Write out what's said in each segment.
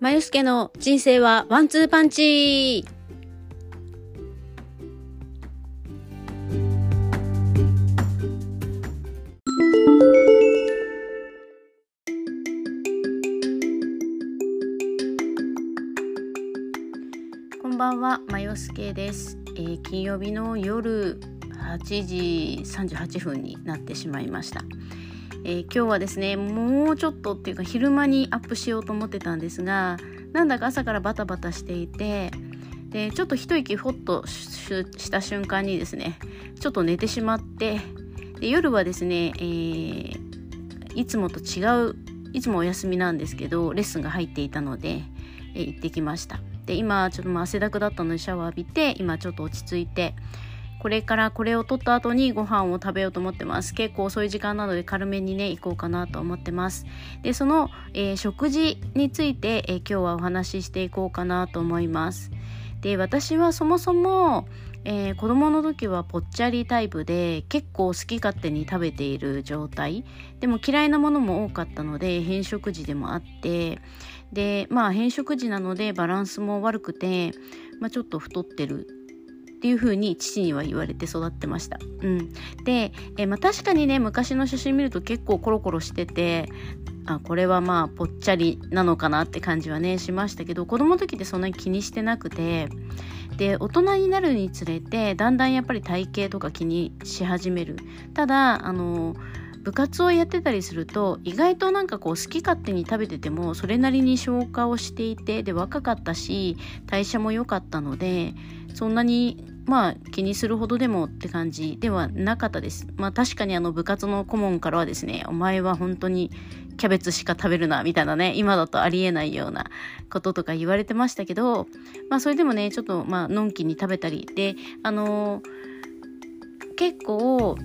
まゆすけの人生はワンツーパンチこんばんは、まよすけです、えー金曜日の夜8時38分になってしまいました。えー今日はですねもうちょっとっていうか昼間にアップしようと思ってたんですがなんだか朝からバタバタしていてでちょっと一息ほっとした瞬間にですねちょっと寝てしまってで夜はですね、えーいつもと違ういつもお休みなんですけどレッスンが入っていたので、えー行ってきました。で今ちょっと汗だくだったのでシャワー浴びて今ちょっと落ち着いてこれからこれを取った後にご飯を食べようと思ってます。結構遅い時間なので軽めにね行こうかなと思ってます。でその、えー食事について、えー今日はお話ししていこうかなと思います。で私はそもそも、えー子供の時はぽっちゃりタイプで結構好き勝手に食べている状態。でも嫌いなものも多かったので変食時でもあって。でまあ変食時なのでバランスも悪くて、まあ、ちょっと太ってる。っていう風に父には言われて育ってました。うん、で、えーまあ、確かにね昔の写真見ると結構コロコロしててあこれはまあぽっちゃりなのかなって感じはねしましたけど子供の時ってそんなに気にしてなくてで大人になるにつれてだんだんやっぱり体型とか気にし始めるただあの部活をやってたりすると意外となんかこう好き勝手に食べててもそれなりに消化をしていてで若かったし代謝も良かったのでそんなにまあ気にするほどでもって感じではなかったです。まあ確かにあの部活の顧問からはですね、お前は本当にキャベツしか食べるなみたいなね、今だとありえないようなこととか言われてましたけど、まあそれでもね、ちょっとまあのんきに食べたりで、あのー結構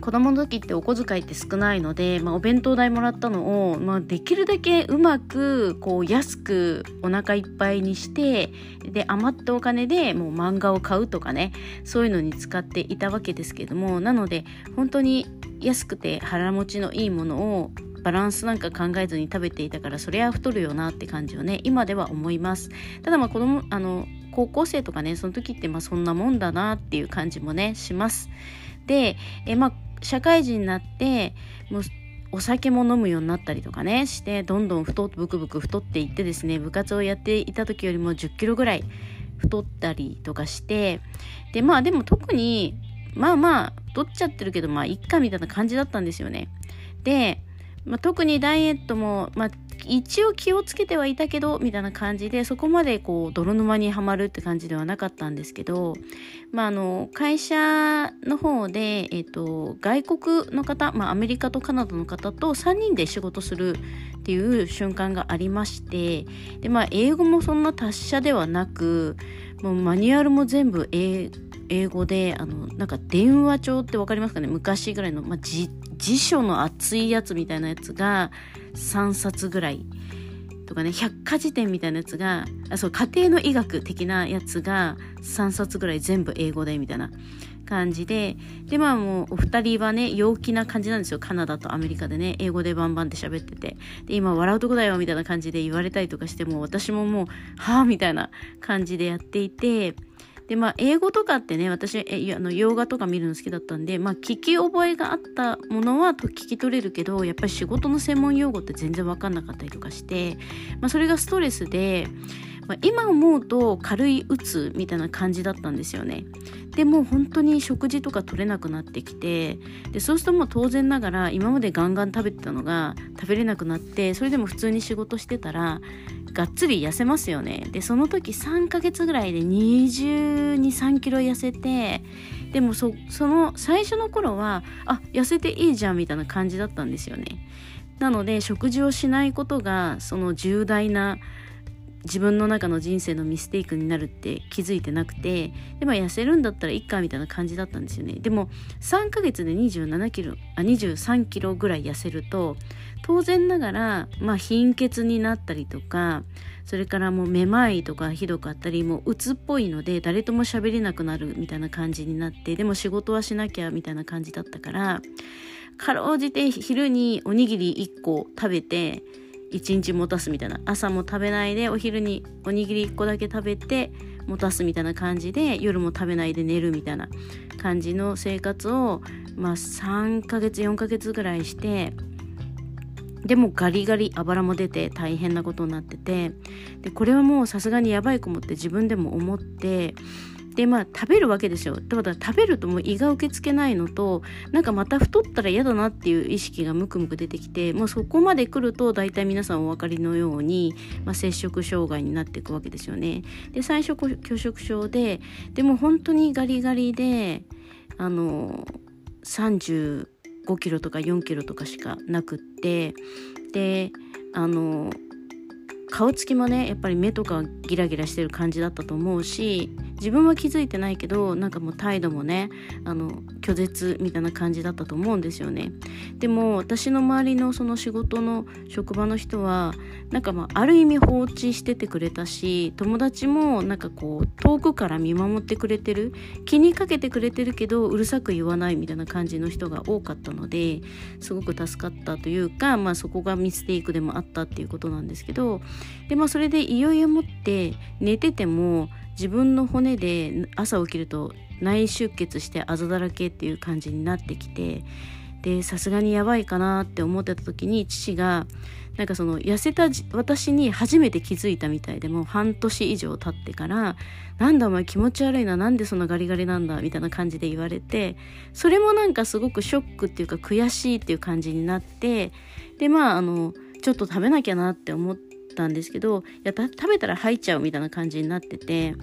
子供の時ってお小遣いって少ないので、まあ、お弁当代もらったのを、まあ、できるだけうまくこう安くお腹いっぱいにしてで余ったお金でもう漫画を買うとかねそういうのに使っていたわけですけどもなので本当に安くて腹持ちのいいものをバランスなんか考えずに食べていたからそりゃ太るよなって感じをね今では思います。ただまあ子供あの高校生とかねその時ってまあそんなもんだなっていう感じもねします。でえまあ社会人になってもうお酒も飲むようになったりとかねしてどんどん太ブクブク太っていってですね部活をやっていた時よりも1 0キロぐらい太ったりとかしてでまあでも特にまあまあ太っちゃってるけどまあいっかみたいな感じだったんですよね。で、まあ、特にダイエットも、まあ、一応気をつけてはいたけどみたいな感じでそこまでこう泥沼にはまるって感じではなかったんですけど、まあ、あの会社の方で、えっと外国の方、まあ、アメリカとカナダの方と3人で仕事するっていう瞬間がありましてで、まあ、英語もそんな達者ではなくもうマニュアルも全部英語英語であのなんか電話帳って分かりますかね？昔ぐらいの、まあ、辞書の厚いやつみたいなやつが3冊ぐらいとかね百科事典みたいなやつがあそう家庭の医学的なやつが3冊ぐらい全部英語でみたいな感じででまあもうお二人はね陽気な感じなんですよ。カナダとアメリカでね英語でバンバンって喋ってて。で今笑うとこだよみたいな感じで言われたりとかしても私ももうはあみたいな感じでやっていてでまあ英語とかってね私えあの洋画とか見るの好きだったんでまあ聞き覚えがあったものはと聞き取れるけどやっぱり仕事の専門用語って全然分かんなかったりとかして、まあ、それがストレスで、まあ、今思うと軽い鬱みたいな感じだったんですよね。でもう本当に食事とか取れなくなってきてでそうするともう当然ながら今までガンガン食べてたのが食べれなくなってそれでも普通に仕事してたらがっつり痩せますよねでその時3ヶ月ぐらいで2 2 3キロ痩せてでもそその最初の頃はあ痩せていいじゃんみたいな感じだったんですよねなので食事をしないことがその重大な自分の中の人生のミステイクになるって気づいてなくてでも痩せるんだったらいっかみたいな感じだったんですよね。でも3ヶ月で27キロあ23キロぐらい痩せると当然ながら、まあ、貧血になったりとかそれからもうめまいとかひどかったりもう鬱っぽいので誰とも喋れなくなるみたいな感じになってでも仕事はしなきゃみたいな感じだったからかろうじて昼におにぎり1個食べて1日持たすみたいな。朝も食べないでお昼におにぎり1個だけ食べて持たすみたいな感じで夜も食べないで寝るみたいな感じの生活を、まあ、3ヶ月4ヶ月ぐらいしてでもガリガリあばらも出て大変なことになっててでこれはもうさすがにやばいかもって自分でも思ってでまあ食べるわけですよ。だから食べるともう胃が受け付けないのとなんかまた太ったら嫌だなっていう意識がムクムク出てきてもうそこまで来ると大体皆さんお分かりのように、まあ、摂食障害になっていくわけですよね。で最初拒食症ででも本当にガリガリであの35キロとか4キロとかしかなくってであの顔つきもねやっぱり目とかギラギラしてる感じだったと思うし自分は気づいてないけどなんかもう態度もねあの拒絶みたいな感じだったと思うんですよね。でも私の周りのその仕事の職場の人はなんかまあある意味放置しててくれたし友達もなんかこう遠くから見守ってくれてる気にかけてくれてるけどうるさく言わないみたいな感じの人が多かったのですごく助かったというか、まあ、そこがミステイクでもあったっていうことなんですけどでまあそれでいよいよもって寝てても自分の骨で朝起きると内出血してあざだらけっていう感じになってきてでさすがにやばいかなって思ってた時に父がなんかその痩せた私に初めて気づいたみたいでもう半年以上経ってから「なんだお前気持ち悪いななんでそんなガリガリなんだ」みたいな感じで言われてそれもなんかすごくショックっていうか悔しいっていう感じになってでまああのちょっと食べなきゃなって思ってたんですけどいや食べたら吐いちゃうみたいな感じになってて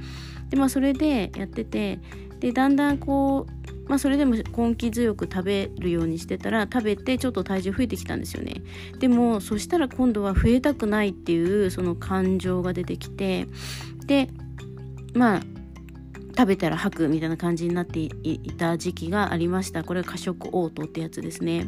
でまあそれでやっててでだんだんこうまあ、それでも根気強く食べるようにしてたら食べてちょっと体重増えてきたんですよね。でもそしたら今度は増えたくないっていうその感情が出てきてでまあ食べたら吐くみたいな感じになっていた時期がありました。これは過食嘔吐ってやつですね。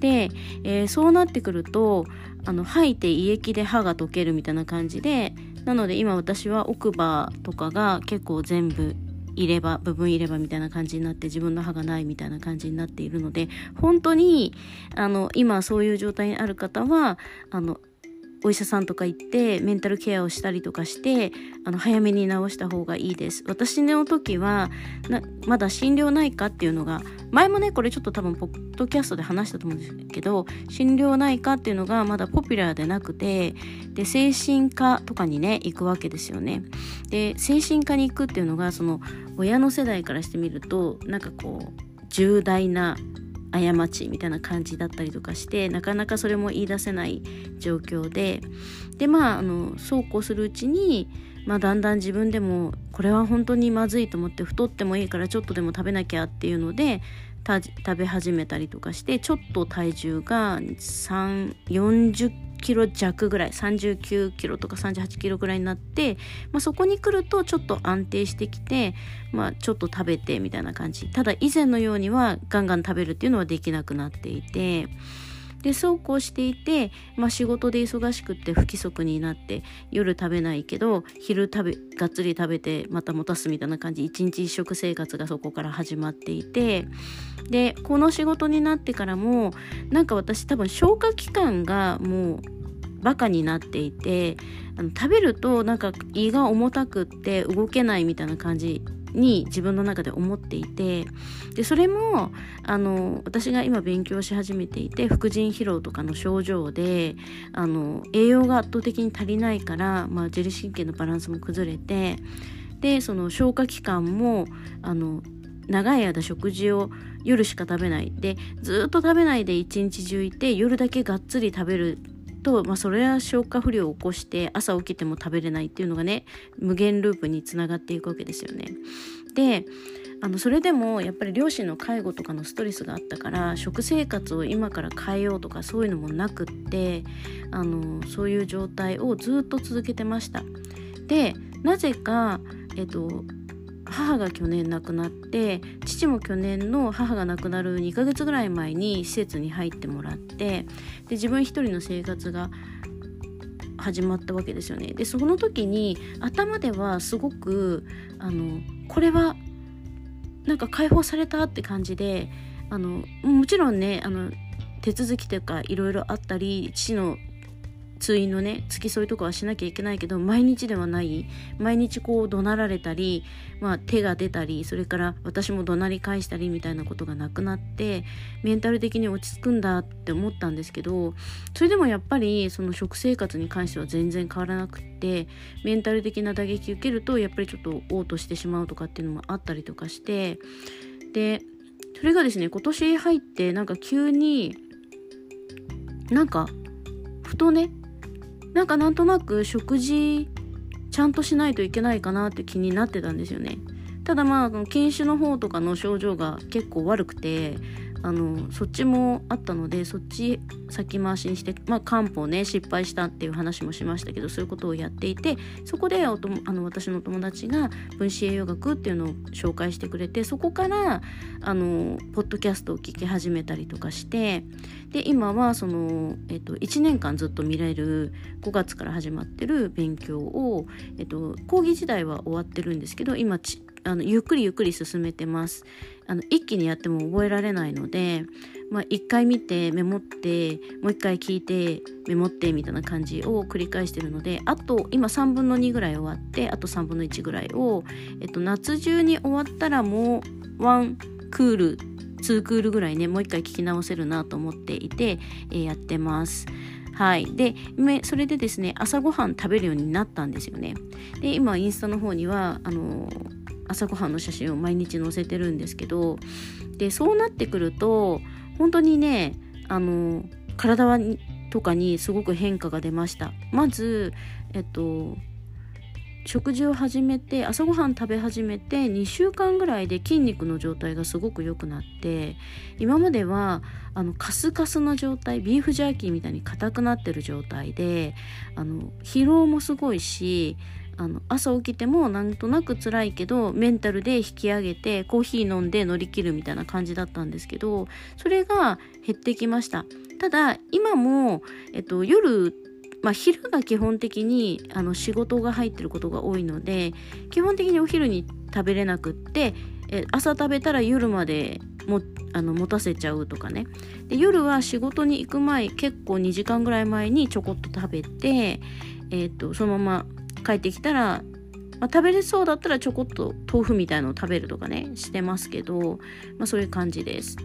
で、えー、そうなってくるとあの吐いて胃液で歯が溶けるみたいな感じでなので今私は奥歯とかが結構全部入れ歯部分入れ歯みたいな感じになって自分の歯がないみたいな感じになっているので本当にあの今そういう状態にある方はあのお医者さんとか行ってメンタルケアをしたりとかしてあの早めに治した方がいいです。私の時はまだ心療内科っていうのが前もねこれちょっと多分ポッドキャストで話したと思うんですけど心療内科っていうのがまだポピュラーでなくてで精神科とかにね行くわけですよね。で精神科に行くっていうのがその親の世代からしてみるとなんかこう重大な過ちみたいな感じだったりとかしてなかなかそれも言い出せない状況ででまああのそうこうするうちに、まあ、だんだん自分でもこれは本当にまずいと思って太ってもいいからちょっとでも食べなきゃっていうので食べ始めたりとかしてちょっと体重が3 40キロ弱ぐらい39キロとか38キロぐらいになって、まあ、そこに来るとちょっと安定してきて、まあ、ちょっと食べてみたいな感じ。ただ以前のようにはガンガン食べるっていうのはできなくなっていてでそうこうしていて、まあ、仕事で忙しくって不規則になって夜食べないけど昼食べがっつり食べてまた持たすみたいな感じ。一日一食生活がそこから始まっていてでこの仕事になってからもなんか私多分消化器官がもうバカになっていてあの食べるとなんか胃が重たくって動けないみたいな感じに自分の中で思っていてでそれもあの私が今勉強し始めていて副腎疲労とかの症状であの栄養が圧倒的に足りないから、まあ、自律神経のバランスも崩れてでその消化器官もあの長い間食事を夜しか食べない。でずっと食べないで一日中いて夜だけがっつり食べると、まあ、それは消化不良を起こして朝起きても食べれないっていうのがね無限ループにつながっていくわけですよね。であのそれでもやっぱり両親の介護とかのストレスがあったから食生活を今から変えようとかそういうのもなくってあのそういう状態をずっと続けてました。でなぜか、えっと、母が去年亡くなって父も去年の母が亡くなる2ヶ月ぐらい前に施設に入ってもらってで自分一人の生活が始まったわけですよね。でその時に頭ではすごくあのこれはなんか解放されたって感じであのもちろんねあの手続きというかいろいろあったり父の通院のね付き添いとかはしなきゃいけないけど毎日ではない。毎日こう怒鳴られたり、まあ、手が出たりそれから私も怒鳴り返したりみたいなことがなくなってメンタル的に落ち着くんだって思ったんですけどそれでもやっぱりその食生活に関しては全然変わらなくってメンタル的な打撃受けるとやっぱりちょっと嘔吐してしまうとかっていうのもあったりとかしてでそれがですね今年入ってなんか急になんかふとねなんかなんとなく食事ちゃんとしないといけないかなって気になってたんですよね。ただまあ禁酒の方とかの症状が結構悪くてあのそっちもあったのでそっち先回しにして、まあ、漢方ね失敗したっていう話もしましたけどそういうことをやっていてそこでおとあの私の友達が分子栄養学っていうのを紹介してくれてそこからあのポッドキャストを聞き始めたりとかしてで今はその、えっと、1年間ずっと見れる5月から始まってる勉強を、えっと、講義時代は終わってるんですけど今ちあのゆっくりゆっくり進めてます。あの一気にやっても覚えられないので、まあ、1回見てメモってもう1回聞いてメモってみたいな感じを繰り返してるのであと今3分の2ぐらい終わってあと3分の1ぐらいを、えっと、夏中に終わったらもう1クール2クールぐらいねもう1回聞き直せるなと思っていて、えー、やってます。はい。で、それでですね、朝ごはん食べるようになったんですよね。で、今、インスタの方には、あのー朝ごはんの写真を毎日載せてるんですけどでそうなってくると本当にねあの体はとかにすごく変化が出ました。まずえっと食事を始めて朝ごはん食べ始めて2週間ぐらいで筋肉の状態がすごく良くなって今まではあのカスカスな状態ビーフジャーキーみたいに硬くなってる状態であの疲労もすごいしあの朝起きてもなんとなく辛いけどメンタルで引き上げてコーヒー飲んで乗り切るみたいな感じだったんですけどそれが減ってきました。ただ今も、えっと、夜まあ、昼が基本的にあの仕事が入ってることが多いので基本的にお昼に食べれなくってえ朝食べたら夜までもあの持たせちゃうとかね。で夜は仕事に行く前結構2時間ぐらい前にちょこっと食べて、えーとそのまま帰ってきたら、まあ、食べれそうだったらちょこっと豆腐みたいのを食べるとかねしてますけど、まあ、そういう感じです。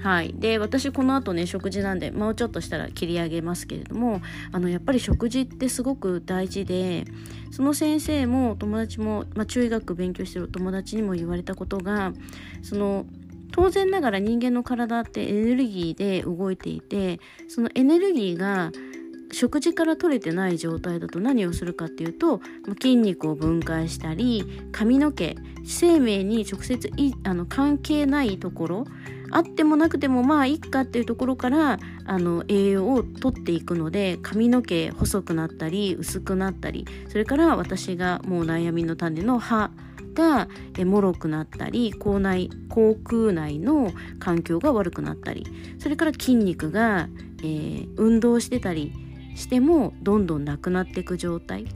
はい。で私この後ね食事なんでもうちょっとしたら切り上げますけれどもあのやっぱり食事ってすごく大事でその先生も友達も、まあ、中医学勉強してる友達にも言われたことがその当然ながら人間の体ってエネルギーで動いていてそのエネルギーが食事から取れてない状態だと何をするかっていうと筋肉を分解したり髪の毛生命に直接いあの関係ないところあってもなくてもまあいっかっていうところからあの栄養を取っていくので髪の毛細くなったり薄くなったりそれから私がもう悩みの種の歯がもろくなったり口内口腔内の環境が悪くなったりそれから筋肉が、えー、運動してたりしてもどんどんなくなっていく状態。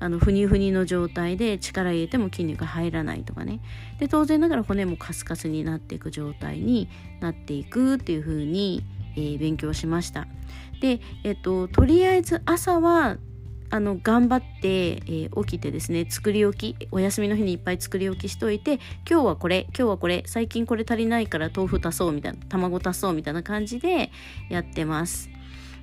あのふにふにの状態で力入れても筋肉が入らないとかね。で当然ながら骨もカスカスになっていく状態になっていくっていう風に、えー、勉強しました。で、えっと、とりあえず朝はあの頑張って、えー、起きてですね作り置きお休みの日にいっぱい作り置きしといて今日はこれ今日はこれ最近これ足りないから豆腐足そうみたいな卵足そうみたいな感じでやってます。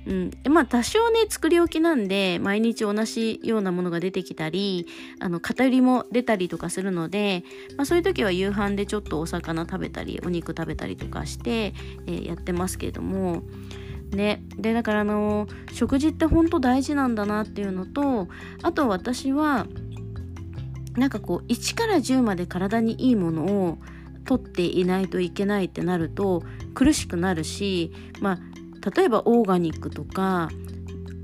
うん、まあ多少ね作り置きなんで毎日同じようなものが出てきたりあの偏りも出たりとかするので、まあ、そういう時は夕飯でちょっとお魚食べたりお肉食べたりとかして、えー、やってますけれども。ね。でだからあの食事って本当大事なんだなっていうのとあと私はなんかこう1から10まで体にいいものを取っていないといけないってなると苦しくなるしまあ例えばオーガニックとか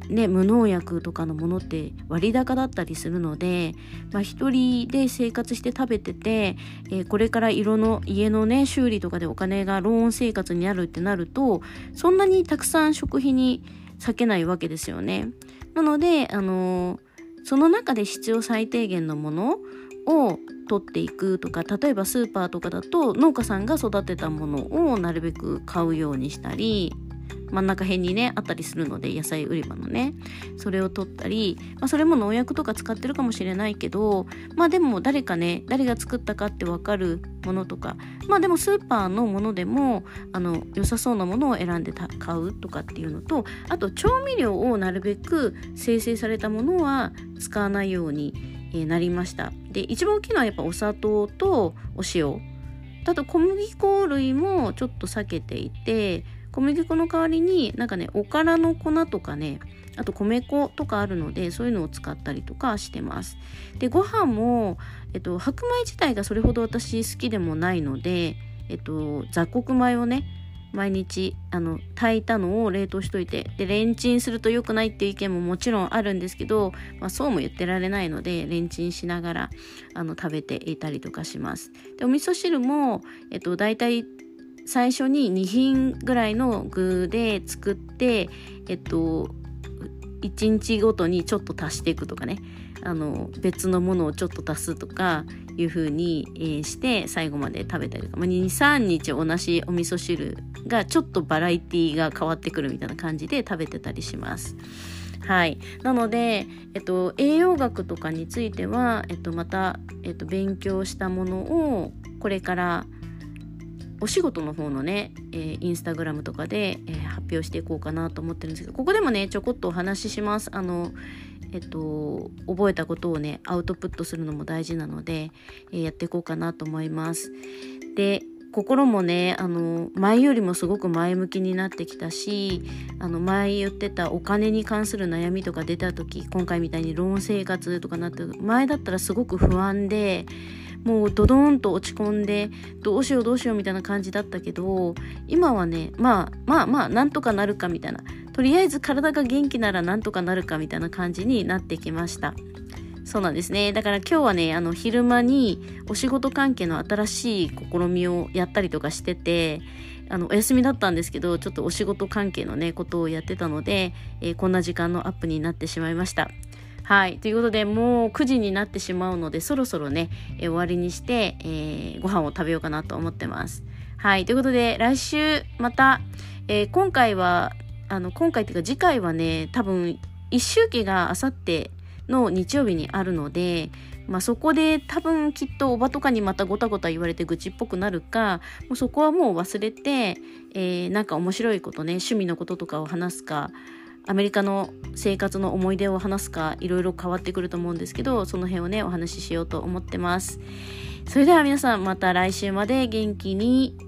ね、無農薬とかのものって割高だったりするので、まあ、一人で生活して食べてて、えー、これから色の家のね修理とかでお金がローン生活にあるってなるとそんなにたくさん食費に避けないわけですよね。なので、あのー、その中で必要最低限のものを取っていくとか例えばスーパーとかだと農家さんが育てたものをなるべく買うようにしたり真ん中辺にねあったりするので野菜売り場のねそれを取ったり、まあ、それも農薬とか使ってるかもしれないけどまあでも誰かね誰が作ったかって分かるものとかまあでもスーパーのものでもあの良さそうなものを選んで買うとかっていうのとあと調味料をなるべく生成されたものは使わないようになりました。で一番大きいのはやっぱお砂糖とお塩。あと小麦粉類もちょっと避けていて小麦粉の代わりになんかねおからの粉とかねあと米粉とかあるのでそういうのを使ったりとかしてます。でご飯も、えっと、白米自体がそれほど私好きでもないので、えっと、雑穀米をね毎日あの炊いたのを冷凍しといてでレンチンすると良くないっていう意見ももちろんあるんですけど、まあ、そうも言ってられないのでレンチンしながらあの食べていたりとかします。でお味噌汁も、えっと、大体最初に2品ぐらいの具で作ってえっと1日ごとにちょっと足していくとかね。あの別のものをちょっと足すとかいう風に、えー、して最後まで食べたりとか、まあ、23日同じお味噌汁がちょっとバラエティが変わってくるみたいな感じで食べてたりします。はい、なので、えっと、栄養学とかについては、えっと、また、えっと、勉強したものをこれからお仕事の方のね、えー、インスタグラムとかで、えー、発表していこうかなと思ってるんですけどここでもねちょこっとお話しします。あのえっと覚えたことをねアウトプットするのも大事なので、えー、やっていこうかなと思います。で心もねあの前よりもすごく前向きになってきたしあの前言ってたお金に関する悩みとか出た時今回みたいにローン生活とかなって前だったらすごく不安でもうドドーンと落ち込んでどうしようどうしようみたいな感じだったけど今はねまあまあまあなんとかなるかみたいな。とりあえず体が元気ならなんとかなるかみたいな感じになってきました。そうなんですねだから今日はねあの昼間にお仕事関係の新しい試みをやったりとかしててあのお休みだったんですけどちょっとお仕事関係のねことをやってたので、えー、こんな時間のアップになってしまいましたはい。ということで、もう9時になってしまうので、そろそろね、え終わりにして、えー、ご飯を食べようかなと思ってます。はい。ということで、来週また、えー、今回は、あの、今回っていうか次回はね、多分、一周期があさっての日曜日にあるので、まあ、そこで多分きっとおばとかにまたごたごた言われて愚痴っぽくなるかもうそこはもう忘れて、えー、なんか面白いことね趣味のこととかを話すかアメリカの生活の思い出を話すかいろいろ変わってくると思うんですけどその辺をねお話ししようと思ってます。それでは皆さんまた来週まで元気に。